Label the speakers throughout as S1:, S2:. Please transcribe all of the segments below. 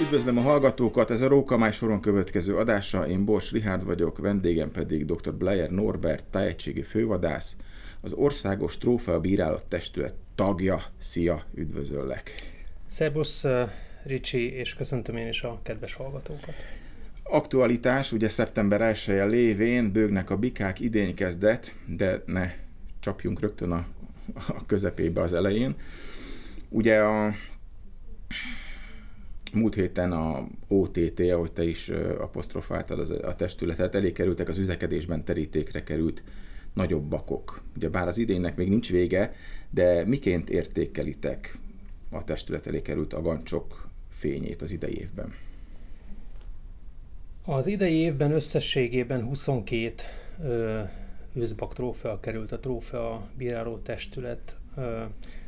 S1: Üdvözlöm a hallgatókat, ez a Rókamály soron következő adása, én Bors Rihárd vagyok, vendégem pedig dr. Blair Norbert, tájegységi fővadász, az Országos Trófea Bírálat Testület tagja. Szia, üdvözöllek!
S2: Szerbusz, Ricsi, és köszöntöm én is a kedves hallgatókat.
S1: Aktualitás, ugye szeptember 1 -e lévén bőgnek a bikák, idény kezdett, de ne csapjunk rögtön a, a közepébe az elején. Ugye a múlt héten a OTT, ahogy te is apostrofáltad az, a testületet, elé kerültek az üzekedésben terítékre került nagyobb bakok. Ugye bár az idénynek még nincs vége, de miként értékelitek a testület elé került agancsok fényét az idei évben?
S2: Az idei évben összességében 22 ö, őszbak trófea került a trófea bíráló testület ö,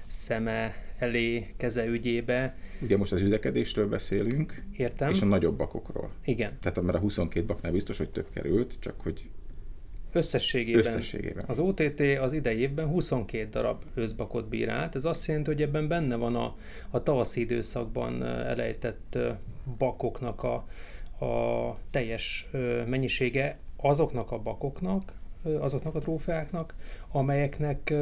S2: szeme elé, keze ügyébe.
S1: Ugye most az üzekedésről beszélünk.
S2: Értem.
S1: És a nagyobb bakokról.
S2: Igen.
S1: Tehát mert a 22 baknál biztos, hogy több került, csak hogy
S2: Összességében,
S1: Összességében.
S2: Az OTT az idei évben 22 darab őszbakot bírált. Ez azt jelenti, hogy ebben benne van a, a tavaszi időszakban elejtett bakoknak a, a teljes mennyisége azoknak a bakoknak, azoknak a trófeáknak, amelyeknek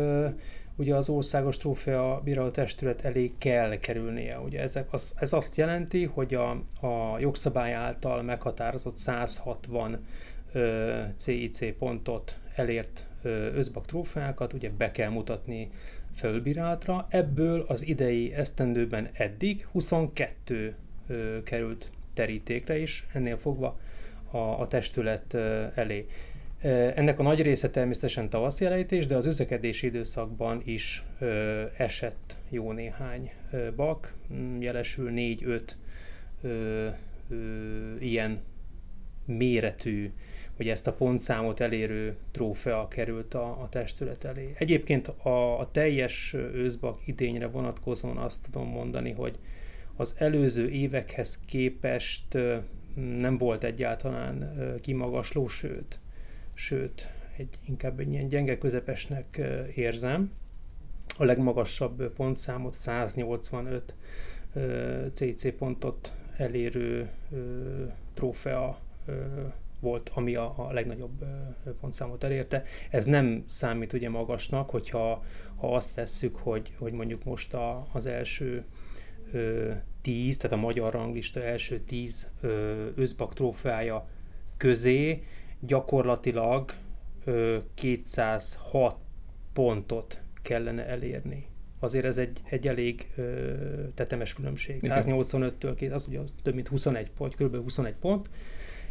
S2: ugye az országos trófea bíráló testület elé kell kerülnie. Ugye ezek az, ez azt jelenti, hogy a, a jogszabály által meghatározott 160 ö, CIC pontot elért ö, özbak trófeákat ugye be kell mutatni fölbírálatra. Ebből az idei esztendőben eddig 22 ö, került terítékre is, ennél fogva a, a testület ö, elé. Ennek a nagy része természetesen tavaszi elejtés, de az üzekedési időszakban is ö, esett jó néhány ö, bak, mm, jelesül 4-5 ilyen méretű, hogy ezt a pontszámot elérő trófea került a, a testület elé. Egyébként a, a teljes őszbak idényre vonatkozóan azt tudom mondani, hogy az előző évekhez képest nem volt egyáltalán kimagasló, sőt, sőt, egy, inkább egy ilyen gyenge közepesnek érzem. A legmagasabb pontszámot 185 CC pontot elérő trófea volt, ami a, a legnagyobb pontszámot elérte. Ez nem számít ugye magasnak, hogyha ha azt vesszük, hogy, hogy mondjuk most a, az első ö, tíz, tehát a magyar ranglista első tíz ö, özbak trófeája közé gyakorlatilag ö, 206 pontot kellene elérni. Azért ez egy, egy elég ö, tetemes különbség. 185-től az ugye több mint 21 pont, kb. 21 pont,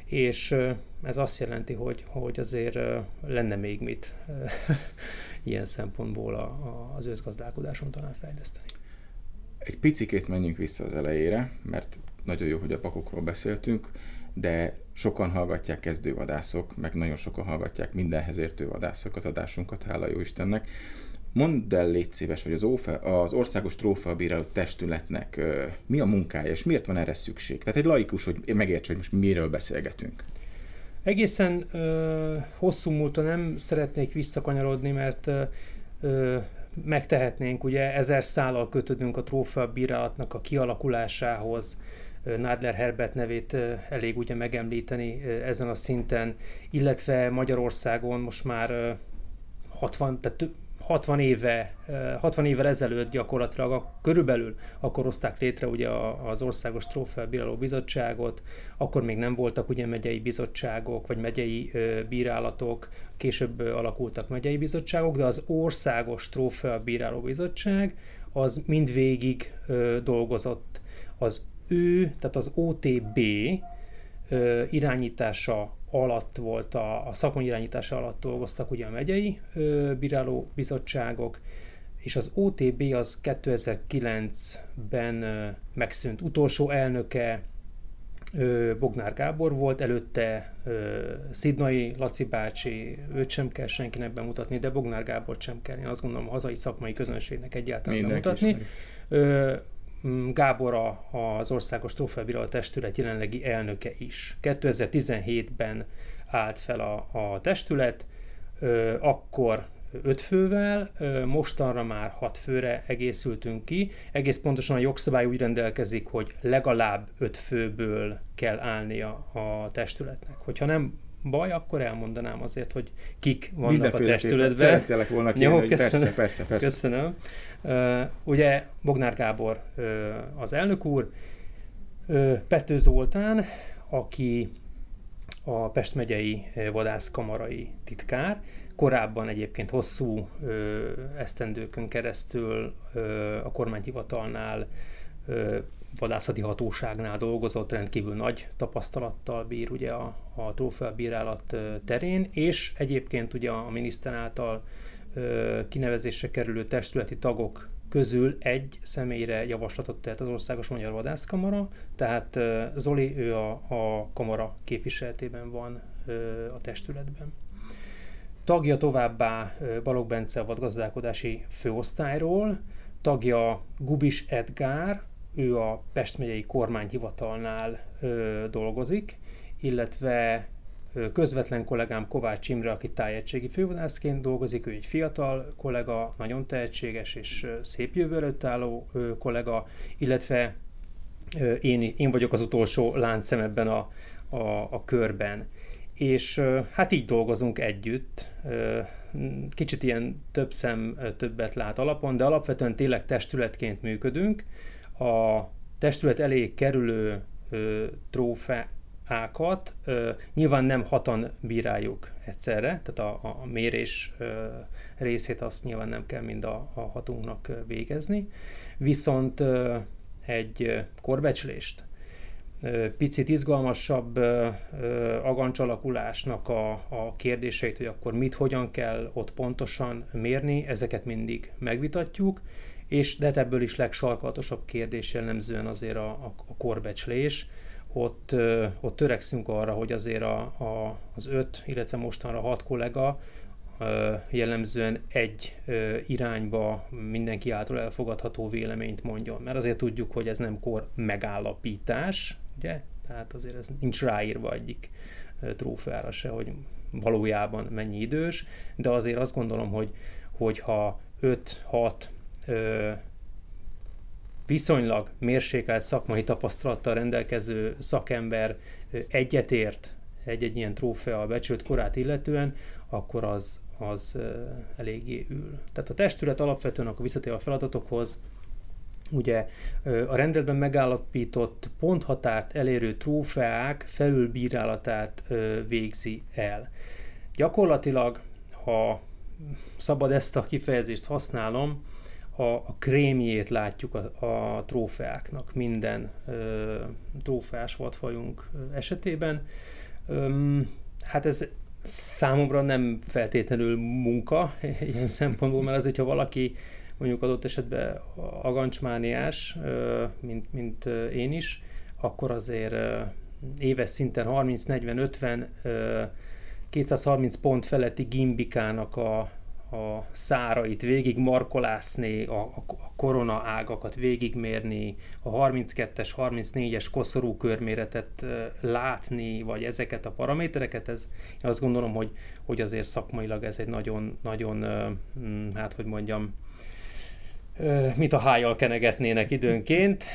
S2: és ö, ez azt jelenti, hogy, hogy azért ö, lenne még mit ö, ilyen szempontból a, a, az őszgazdálkodáson talán fejleszteni.
S1: Egy picikét menjünk vissza az elejére, mert nagyon jó, hogy a pakokról beszéltünk de sokan hallgatják kezdővadászok, meg nagyon sokan hallgatják mindenhez értő vadászok az adásunkat, hála jó Istennek. Mondd el, légy szíves, hogy az, ófe, az Országos Trófeabíráló Testületnek uh, mi a munkája, és miért van erre szükség? Tehát egy laikus, hogy megértse, hogy most miről beszélgetünk.
S2: Egészen ö, hosszú múltra nem szeretnék visszakanyarodni, mert ö, megtehetnénk, ugye ezer szállal kötődünk a trófea bírálatnak a kialakulásához, Nádler Herbert nevét elég ugye megemlíteni ezen a szinten, illetve Magyarországon most már 60, tehát 60 éve, 60 évvel ezelőtt gyakorlatilag a, körülbelül akkor hozták létre ugye az Országos Trófea Bíráló Bizottságot, akkor még nem voltak ugye megyei bizottságok, vagy megyei bírálatok, később alakultak megyei bizottságok, de az Országos Trófea Bíráló Bizottság az mindvégig dolgozott. Az ő, tehát az OTB ö, irányítása alatt volt, a, a szakmai irányítása alatt dolgoztak ugye a megyei ö, bíráló bizottságok, és az OTB az 2009-ben ö, megszűnt. Utolsó elnöke ö, Bognár Gábor volt, előtte ö, Szidnai Laci bácsi, őt sem kell senkinek bemutatni, de Bognár Gábor sem kell, én azt gondolom a hazai szakmai közönségnek egyáltalán Mindenki bemutatni. Ö, Gábor az Országos Trófeabíró Testület jelenlegi elnöke is. 2017-ben állt fel a, a testület, akkor öt fővel, mostanra már hat főre egészültünk ki. Egész pontosan a jogszabály úgy rendelkezik, hogy legalább öt főből kell állnia a testületnek. Hogyha nem baj, akkor elmondanám azért, hogy kik vannak a testületben.
S1: Szeretélek volna kérni, Jó, köszönöm. persze, persze, persze.
S2: Köszönöm. Uh, ugye Bognár Gábor uh, az elnök úr, uh, Pető Zoltán, aki a Pest megyei vadászkamarai titkár, korábban egyébként hosszú ö, esztendőkön keresztül ö, a kormányhivatalnál vadászati hatóságnál dolgozott, rendkívül nagy tapasztalattal bír ugye a, a trófeabírálat terén, és egyébként ugye a miniszter által kinevezésre kerülő testületi tagok közül egy személyre javaslatot tett az Országos Magyar Vadászkamara, tehát Zoli, ő a, a kamara képviseletében van a testületben. Tagja továbbá Balog Bence a vadgazdálkodási főosztályról, tagja Gubis Edgár, ő a Pest megyei kormányhivatalnál ö, dolgozik, illetve ö, közvetlen kollégám Kovács Imre, aki tájegységi fővadászként dolgozik, ő egy fiatal kollega, nagyon tehetséges és ö, szép jövő előtt álló ö, kollega, illetve ö, én, én vagyok az utolsó láncszem ebben a, a, a körben. És ö, hát így dolgozunk együtt, ö, kicsit ilyen több szem többet lát alapon, de alapvetően tényleg testületként működünk, a testület elé kerülő ö, trófeákat ö, nyilván nem hatan bíráljuk egyszerre, tehát a, a mérés ö, részét azt nyilván nem kell mind a, a hatunknak végezni, viszont ö, egy korbecslést, picit izgalmasabb agancsalakулásnak a, a kérdéseit, hogy akkor mit, hogyan kell ott pontosan mérni, ezeket mindig megvitatjuk, és de ebből is legsarkalatosabb kérdés jellemzően azért a, a, a korbecslés. Ott, ott törekszünk arra, hogy azért a, a, az öt, illetve mostanra hat kollega jellemzően egy irányba mindenki által elfogadható véleményt mondjon. Mert azért tudjuk, hogy ez nem kor megállapítás, ugye? Tehát azért ez nincs ráírva egyik trófeára se, hogy valójában mennyi idős, de azért azt gondolom, hogy, hogyha 5-6 ö, viszonylag mérsékelt szakmai tapasztalattal rendelkező szakember egyetért egy-egy ilyen trófea becsült korát illetően, akkor az, az eléggé ül. Tehát a testület alapvetően akkor visszatér a feladatokhoz, ugye a rendeletben megállapított ponthatárt elérő trófeák felülbírálatát végzi el. Gyakorlatilag, ha szabad ezt a kifejezést használom, a, a krémjét látjuk a, a trófeáknak minden ö, trófeás vadfajunk esetében. Öm, hát ez számomra nem feltétlenül munka ilyen szempontból, mert azért, ha valaki mondjuk adott esetben agancsmániás, mint, mint én is, akkor azért éves szinten 30-40-50 230 pont feletti gimbikának a, a szárait végig markolászni, a, a korona ágakat végigmérni, a 32-es, 34-es koszorú körméretet látni, vagy ezeket a paramétereket, ez, én azt gondolom, hogy, hogy azért szakmailag ez egy nagyon, nagyon, mm, hát hogy mondjam, mit a hájjal kenegetnének időnként.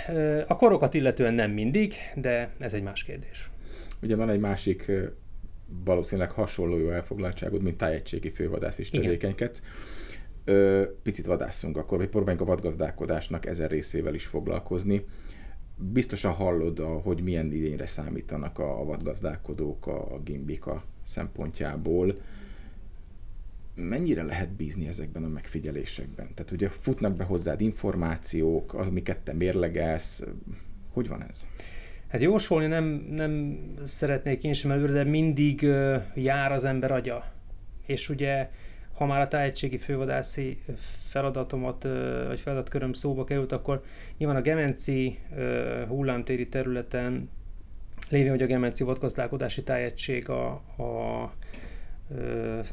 S2: A korokat illetően nem mindig, de ez egy más kérdés.
S1: Ugye van egy másik valószínűleg hasonló jó elfoglaltságod, mint tájegységi fővadász is tevékenykedsz. Picit vadászunk, akkor vagy próbáljunk a vadgazdálkodásnak ezer részével is foglalkozni. Biztosan hallod, a, hogy milyen idényre számítanak a vadgazdálkodók a, a gimbika szempontjából mennyire lehet bízni ezekben a megfigyelésekben? Tehát ugye futnak be hozzád információk, az, amiket te mérlegelsz, hogy van ez?
S2: Hát jósolni nem, nem szeretnék én sem előre, de mindig jár az ember agya. És ugye, ha már a tájegységi fővadászi feladatomat, vagy feladatköröm szóba került, akkor nyilván a Gemenci uh, hullámtéri területen lévén, hogy a Gemenci vadgazdálkodási tájegység a, a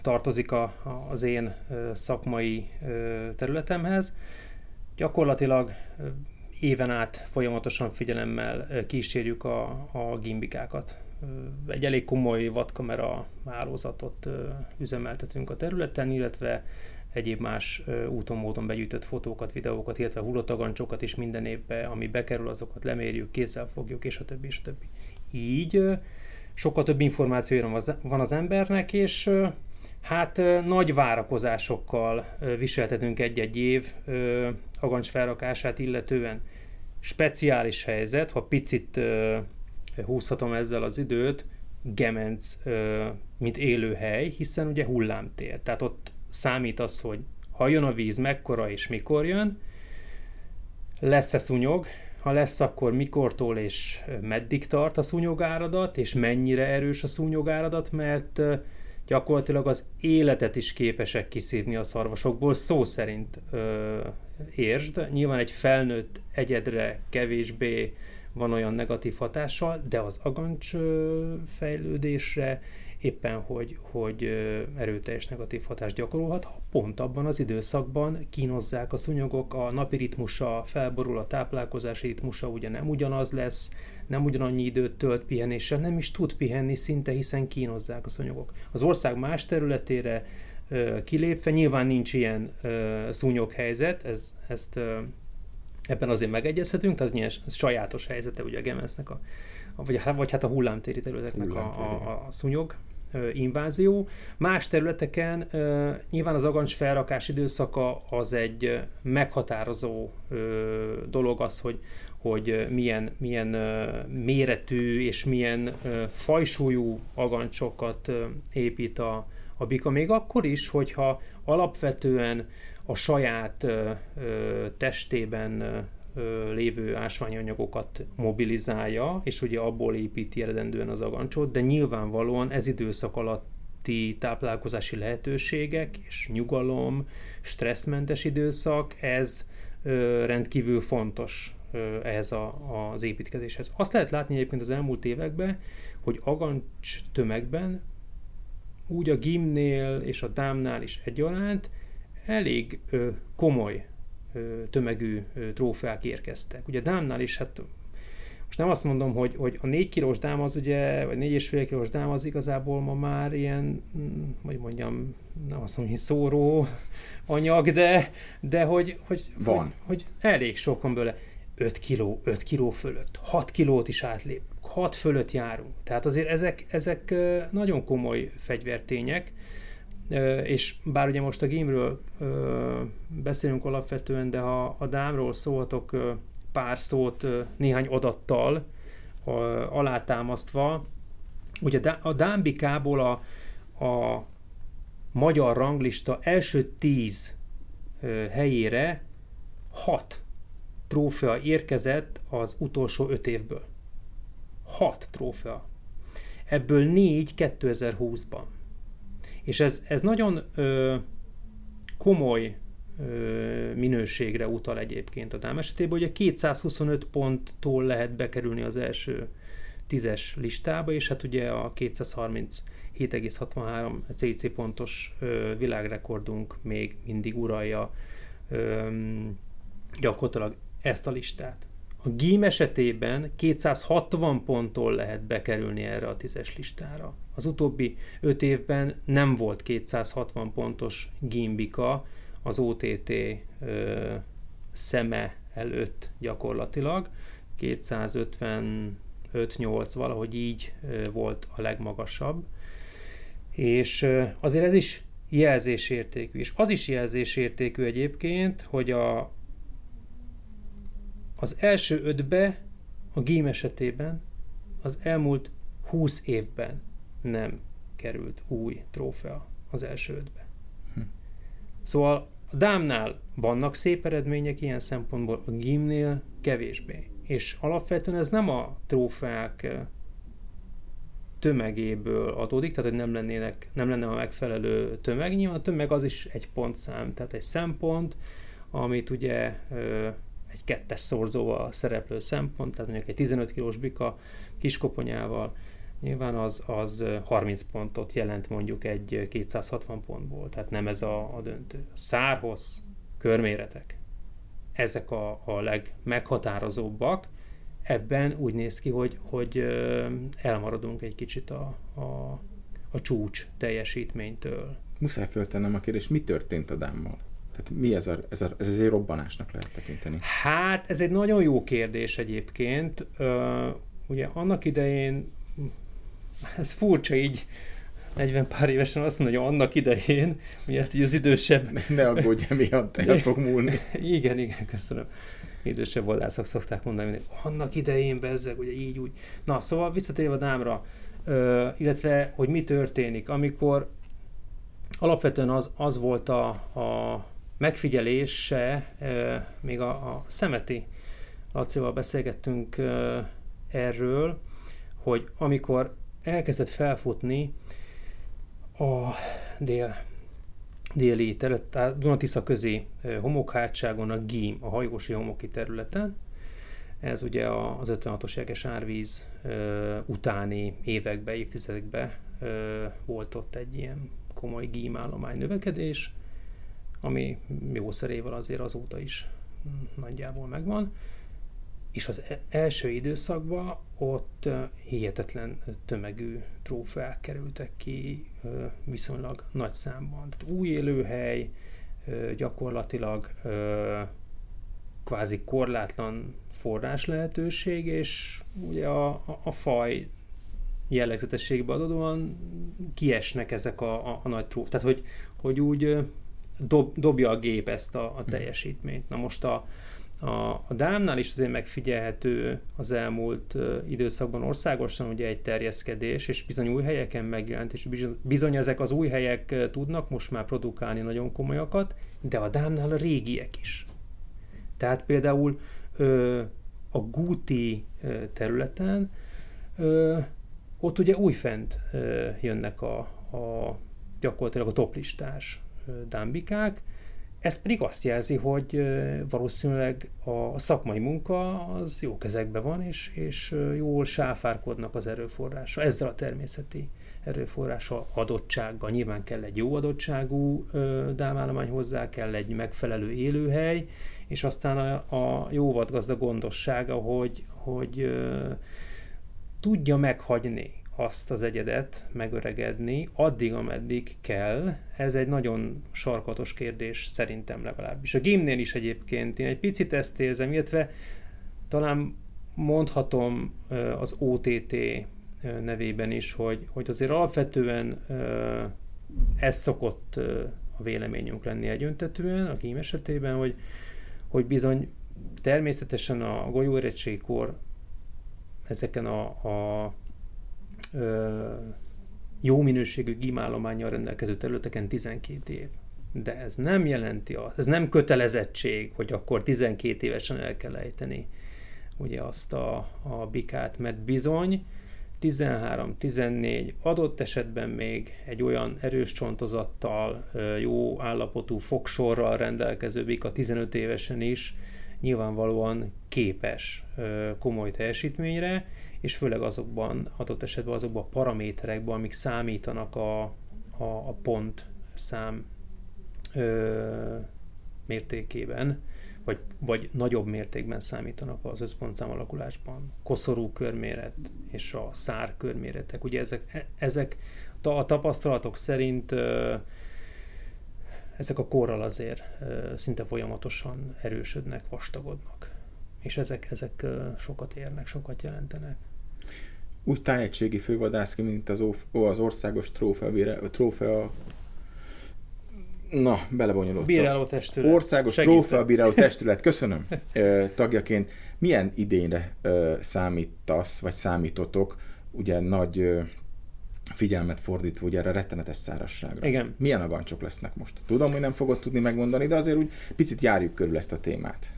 S2: tartozik a, az én szakmai területemhez. Gyakorlatilag éven át folyamatosan figyelemmel kísérjük a, a gimbikákat. Egy elég komoly vadkamera hálózatot üzemeltetünk a területen, illetve egyéb más úton, módon begyűjtött fotókat, videókat, illetve hullottagancsokat is minden évben, ami bekerül, azokat lemérjük, kézzel fogjuk, és a többi, és a többi. Így sokkal több információja van az embernek, és hát nagy várakozásokkal viseltetünk egy-egy év agancs felrakását illetően. Speciális helyzet, ha picit húzhatom ezzel az időt, Gemenc, mint élőhely, hiszen ugye hullámtér. Tehát ott számít az, hogy ha jön a víz, mekkora és mikor jön, lesz-e szúnyog, ha lesz, akkor mikortól és meddig tart a szúnyogáradat, és mennyire erős a szúnyogáradat, mert gyakorlatilag az életet is képesek kiszívni a szarvasokból, szó szerint ö, értsd. Nyilván egy felnőtt egyedre kevésbé van olyan negatív hatással, de az agancs fejlődésre éppen, hogy, hogy erőteljes negatív hatást gyakorolhat, ha pont abban az időszakban kínozzák a szúnyogok, a napi ritmusa felborul, a táplálkozási ritmusa ugye nem ugyanaz lesz, nem ugyanannyi időt tölt pihenéssel, nem is tud pihenni szinte, hiszen kínozzák a szúnyogok. Az ország más területére kilépve, nyilván nincs ilyen szúnyoghelyzet, ez, ezt ebben azért megegyezhetünk, tehát ilyen sajátos helyzete ugye a Gemensznek, a, vagy, vagy hát a hullámtéri területeknek hullámtéri. a, a, a szúnyog invázió. Más területeken nyilván az agancs felrakás időszaka az egy meghatározó dolog az, hogy, hogy milyen, milyen méretű és milyen fajsúlyú agancsokat épít a, a bika. Még akkor is, hogyha alapvetően a saját testében lévő ásványanyagokat mobilizálja, és ugye abból építi eredendően az agancsot, de nyilvánvalóan ez időszak alatti táplálkozási lehetőségek és nyugalom, stresszmentes időszak, ez rendkívül fontos ehhez a, az építkezéshez. Azt lehet látni egyébként az elmúlt években, hogy agancs tömegben úgy a gimnél és a dámnál is egyaránt elég ö, komoly tömegű trófeák érkeztek. Ugye Dámnál is, hát most nem azt mondom, hogy, hogy a 4 kilós dám az ugye, vagy 4,5 kilós dám az igazából ma már ilyen, mm, hogy mondjam, nem azt mondom, hogy szóró anyag, de, de hogy, hogy,
S1: Van.
S2: hogy, hogy elég sok van belőle. 5 kiló, 5 kiló fölött, 6 kilót is átlép, 6 fölött járunk. Tehát azért ezek, ezek nagyon komoly fegyvertények, és bár ugye most a gímről beszélünk alapvetően, de ha a dámról szólhatok pár szót néhány adattal alátámasztva, ugye a dámbikából a, a magyar ranglista első tíz helyére hat trófea érkezett az utolsó öt évből. Hat trófea. Ebből négy 2020-ban. És ez, ez nagyon ö, komoly ö, minőségre utal egyébként a dám esetében, ugye 225 ponttól lehet bekerülni az első tízes listába, és hát ugye a 237,63 CC pontos ö, világrekordunk még mindig uralja ö, gyakorlatilag ezt a listát. A GIM esetében 260 ponttól lehet bekerülni erre a tízes listára. Az utóbbi öt évben nem volt 260 pontos gimbika az OTT ö, szeme előtt gyakorlatilag. 255-8 valahogy így ö, volt a legmagasabb. És ö, azért ez is jelzésértékű. És az is jelzésértékű egyébként, hogy a, az első ötbe a gím esetében az elmúlt 20 évben nem került új trófea az első ötbe. Hm. Szóval a dámnál vannak szép eredmények ilyen szempontból, a gimnél kevésbé. És alapvetően ez nem a trófeák tömegéből adódik, tehát hogy nem, lennének, nem lenne a megfelelő tömeg. Nyilván a tömeg az is egy pontszám, tehát egy szempont, amit ugye egy kettes szorzóval szereplő szempont, tehát mondjuk egy 15 kilós bika kiskoponyával, nyilván az, az 30 pontot jelent mondjuk egy 260 pontból, tehát nem ez a, a döntő. Szárhoz, körméretek, ezek a, a legmeghatározóbbak, ebben úgy néz ki, hogy, hogy elmaradunk egy kicsit a, a, a csúcs teljesítménytől.
S1: muszáj föltennem a kérdést, mi történt a dámmal? Tehát mi ez, a, ez, a, ez egy robbanásnak lehet tekinteni?
S2: Hát ez egy nagyon jó kérdés egyébként. Ugye annak idején, ez furcsa így, 40 pár évesen azt mondja, hogy annak idején, hogy ezt így az idősebb...
S1: Ne, ne aggódj, emiatt el fog múlni.
S2: igen, igen, köszönöm. Idősebb vadászok szokták mondani, hogy annak idején bezzeg, ugye így úgy. Na, szóval visszatérve a dámra, uh, illetve, hogy mi történik, amikor alapvetően az, az volt a, a megfigyelése, még a, a Szemeti Lacival beszélgettünk erről, hogy amikor elkezdett felfutni a dél, déli terület, tehát Dunatisza közé homokhátságon a Gím, a hajósi homoki területen. Ez ugye az 56-os jeges árvíz utáni években, évtizedekben volt ott egy ilyen komoly gímállomány növekedés, ami jó szerével azért azóta is nagyjából megvan és az e- első időszakban ott hihetetlen tömegű trófeák kerültek ki viszonylag nagy számban. Tehát új élőhely, gyakorlatilag kvázi korlátlan forrás lehetőség, és ugye a, a, a faj jellegzetességbe adódóan kiesnek ezek a, a, a nagy trófeák. Tehát, hogy, hogy úgy dob, dobja a gép ezt a, a teljesítményt. Na most a, a, a dámnál is azért megfigyelhető az elmúlt időszakban országosan ugye egy terjeszkedés, és bizony új helyeken megjelent, és bizony ezek az új helyek tudnak most már produkálni nagyon komolyakat, de a dámnál a régiek is. Tehát például uh, a Gúti uh, területen uh, ott ugye újfent uh, jönnek a, a gyakorlatilag a toplistás dámbikák, ez pedig azt jelzi, hogy valószínűleg a szakmai munka az jó kezekben van, és, és jól sáfárkodnak az erőforrása, ezzel a természeti erőforrása adottsággal. Nyilván kell egy jó adottságú dámállomány hozzá, kell egy megfelelő élőhely, és aztán a, a jó vadgazda gondossága, hogy, hogy tudja meghagyni azt az egyedet megöregedni, addig, ameddig kell, ez egy nagyon sarkatos kérdés szerintem legalábbis. A gémnél is egyébként én egy picit ezt érzem, illetve talán mondhatom az OTT nevében is, hogy, hogy azért alapvetően ez szokott a véleményünk lenni egyöntetően a gém esetében, hogy, hogy bizony természetesen a golyóérettségkor ezeken a, a jó minőségű gimállományjal rendelkező területeken 12 év. De ez nem jelenti azt, ez nem kötelezettség, hogy akkor 12 évesen el kell ejteni ugye azt a, a bikát, mert bizony 13-14 adott esetben még egy olyan erős csontozattal, jó állapotú fogsorral rendelkező bika 15 évesen is nyilvánvalóan képes komoly teljesítményre, és főleg azokban, adott esetben azokban a paraméterekben, amik számítanak a, a, a pont szám ö, mértékében, vagy, vagy nagyobb mértékben számítanak az összpontszám alakulásban. Koszorú körméret és a szár körméretek. Ugye ezek, e, ezek a tapasztalatok szerint ö, ezek a korral azért ö, szinte folyamatosan erősödnek, vastagodnak. És ezek, ezek sokat érnek, sokat jelentenek
S1: úgy tájegységi fővadász ki, mint az, az országos trófea, trófea Na, belebonyolódtam.
S2: Bíráló testület.
S1: Országos trófea bíráló testület, köszönöm, tagjaként. Milyen idényre számítasz, vagy számítotok, ugye nagy figyelmet fordítva ugye erre rettenetes szárasságra.
S2: Igen.
S1: Milyen agancsok lesznek most? Tudom, hogy nem fogod tudni megmondani, de azért úgy picit járjuk körül ezt a témát.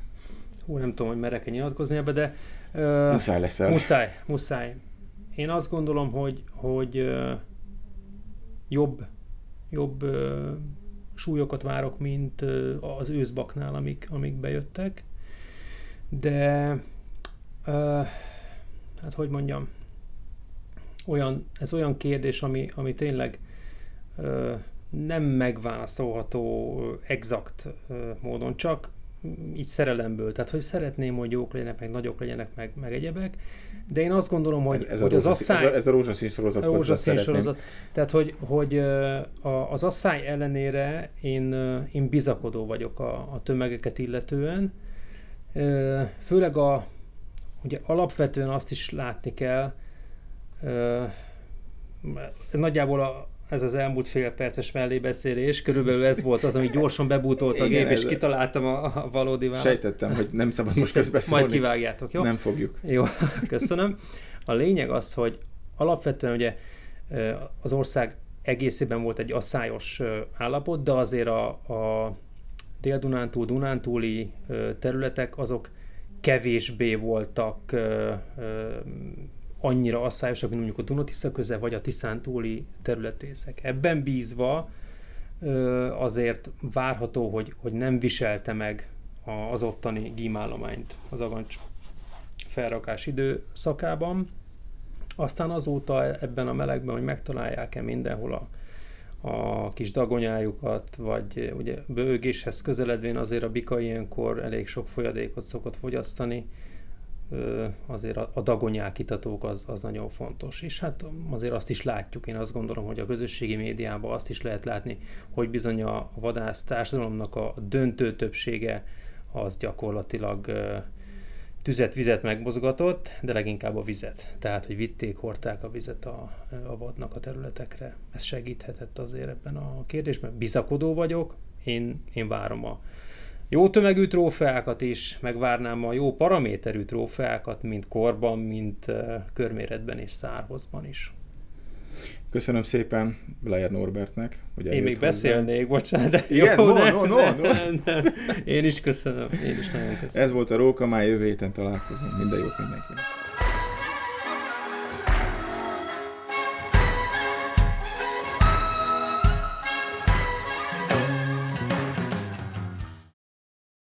S2: Hú, nem tudom, hogy merek-e nyilatkozni ebbe, de...
S1: Uh, muszáj leszel.
S2: Muszáj, muszáj. Én azt gondolom, hogy, hogy uh, jobb, jobb uh, súlyokat várok, mint uh, az őszbaknál, amik, amik bejöttek. De uh, hát hogy mondjam, olyan, ez olyan kérdés, ami, ami tényleg uh, nem megválaszolható exakt módon, csak így szerelemből, tehát hogy szeretném, hogy jók legyenek, meg nagyok legyenek, meg, meg egyebek, de én azt gondolom, hogy,
S1: ez, ez
S2: hogy
S1: a
S2: az
S1: rózsaszín,
S2: asszály...
S1: Ez a, ez a rózsaszín sorozat.
S2: A rózsaszín sorozat. Tehát, hogy, hogy az asszály ellenére én, én bizakodó vagyok a, a tömegeket illetően. Főleg a, ugye alapvetően azt is látni kell, nagyjából a, ez az elmúlt fél perces mellébeszélés, körülbelül ez volt az, ami gyorsan bebútolt a Igen, gép, és kitaláltam a, a valódi választ.
S1: Sejtettem, hogy nem szabad most közbeszólni.
S2: Majd kivágjátok, jó?
S1: Nem fogjuk.
S2: Jó, köszönöm. A lényeg az, hogy alapvetően ugye az ország egészében volt egy asszályos állapot, de azért a, a Dél-Dunántúl, Dunántúli területek azok kevésbé voltak annyira asszályosak, mint mondjuk a Dunatisza köze, vagy a Tiszántúli területrészek. Ebben bízva azért várható, hogy, hogy nem viselte meg az ottani gímállományt az agancs felrakás időszakában. Aztán azóta ebben a melegben, hogy megtalálják-e mindenhol a, a kis dagonyájukat, vagy ugye bőgéshez közeledvén azért a bika ilyenkor elég sok folyadékot szokott fogyasztani, azért a dagonyák itatók az, az nagyon fontos. És hát azért azt is látjuk, én azt gondolom, hogy a közösségi médiában azt is lehet látni, hogy bizony a vadász társadalomnak a döntő többsége az gyakorlatilag tüzet, vizet megmozgatott, de leginkább a vizet. Tehát, hogy vitték, hordták a vizet a, a vadnak a területekre. Ez segíthetett azért ebben a kérdésben. Bizakodó vagyok, én, én várom a, jó tömegű trófeákat is, megvárnám a jó paraméterű trófeákat, mint korban, mint körméretben és szárhozban is.
S1: Köszönöm szépen Blair Norbertnek,
S2: hogy Én még hozzá. beszélnék, bocsánat, de
S1: Igen, jó, no, no, no, no.
S2: Nem, nem. Én is köszönöm, én is nagyon köszönöm.
S1: Ez volt a Róka, már jövő héten találkozunk. Minden jót mindenkinek.